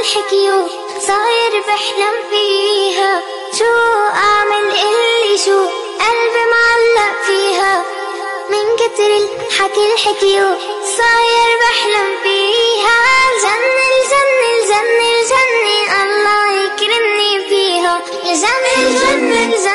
الحكي صاير بحلم فيها. شو أعمل اللي شو؟ قلبي معلق فيها. من كتر الحكي الحكي صاير بحلم فيها. الجنة الجنة الجنة الجنة الله يكرمني فيها. الجنة الجنة الجنة